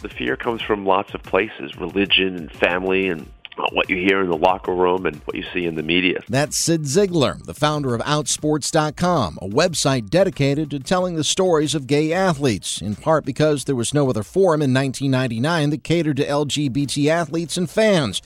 The fear comes from lots of places religion and family and what you hear in the locker room and what you see in the media. That's Cyd Zeigler, the founder of Outsports.com, a website dedicated to telling the stories of gay athletes, in part because there was no other forum in 1999 that catered to LGBT athletes and fans.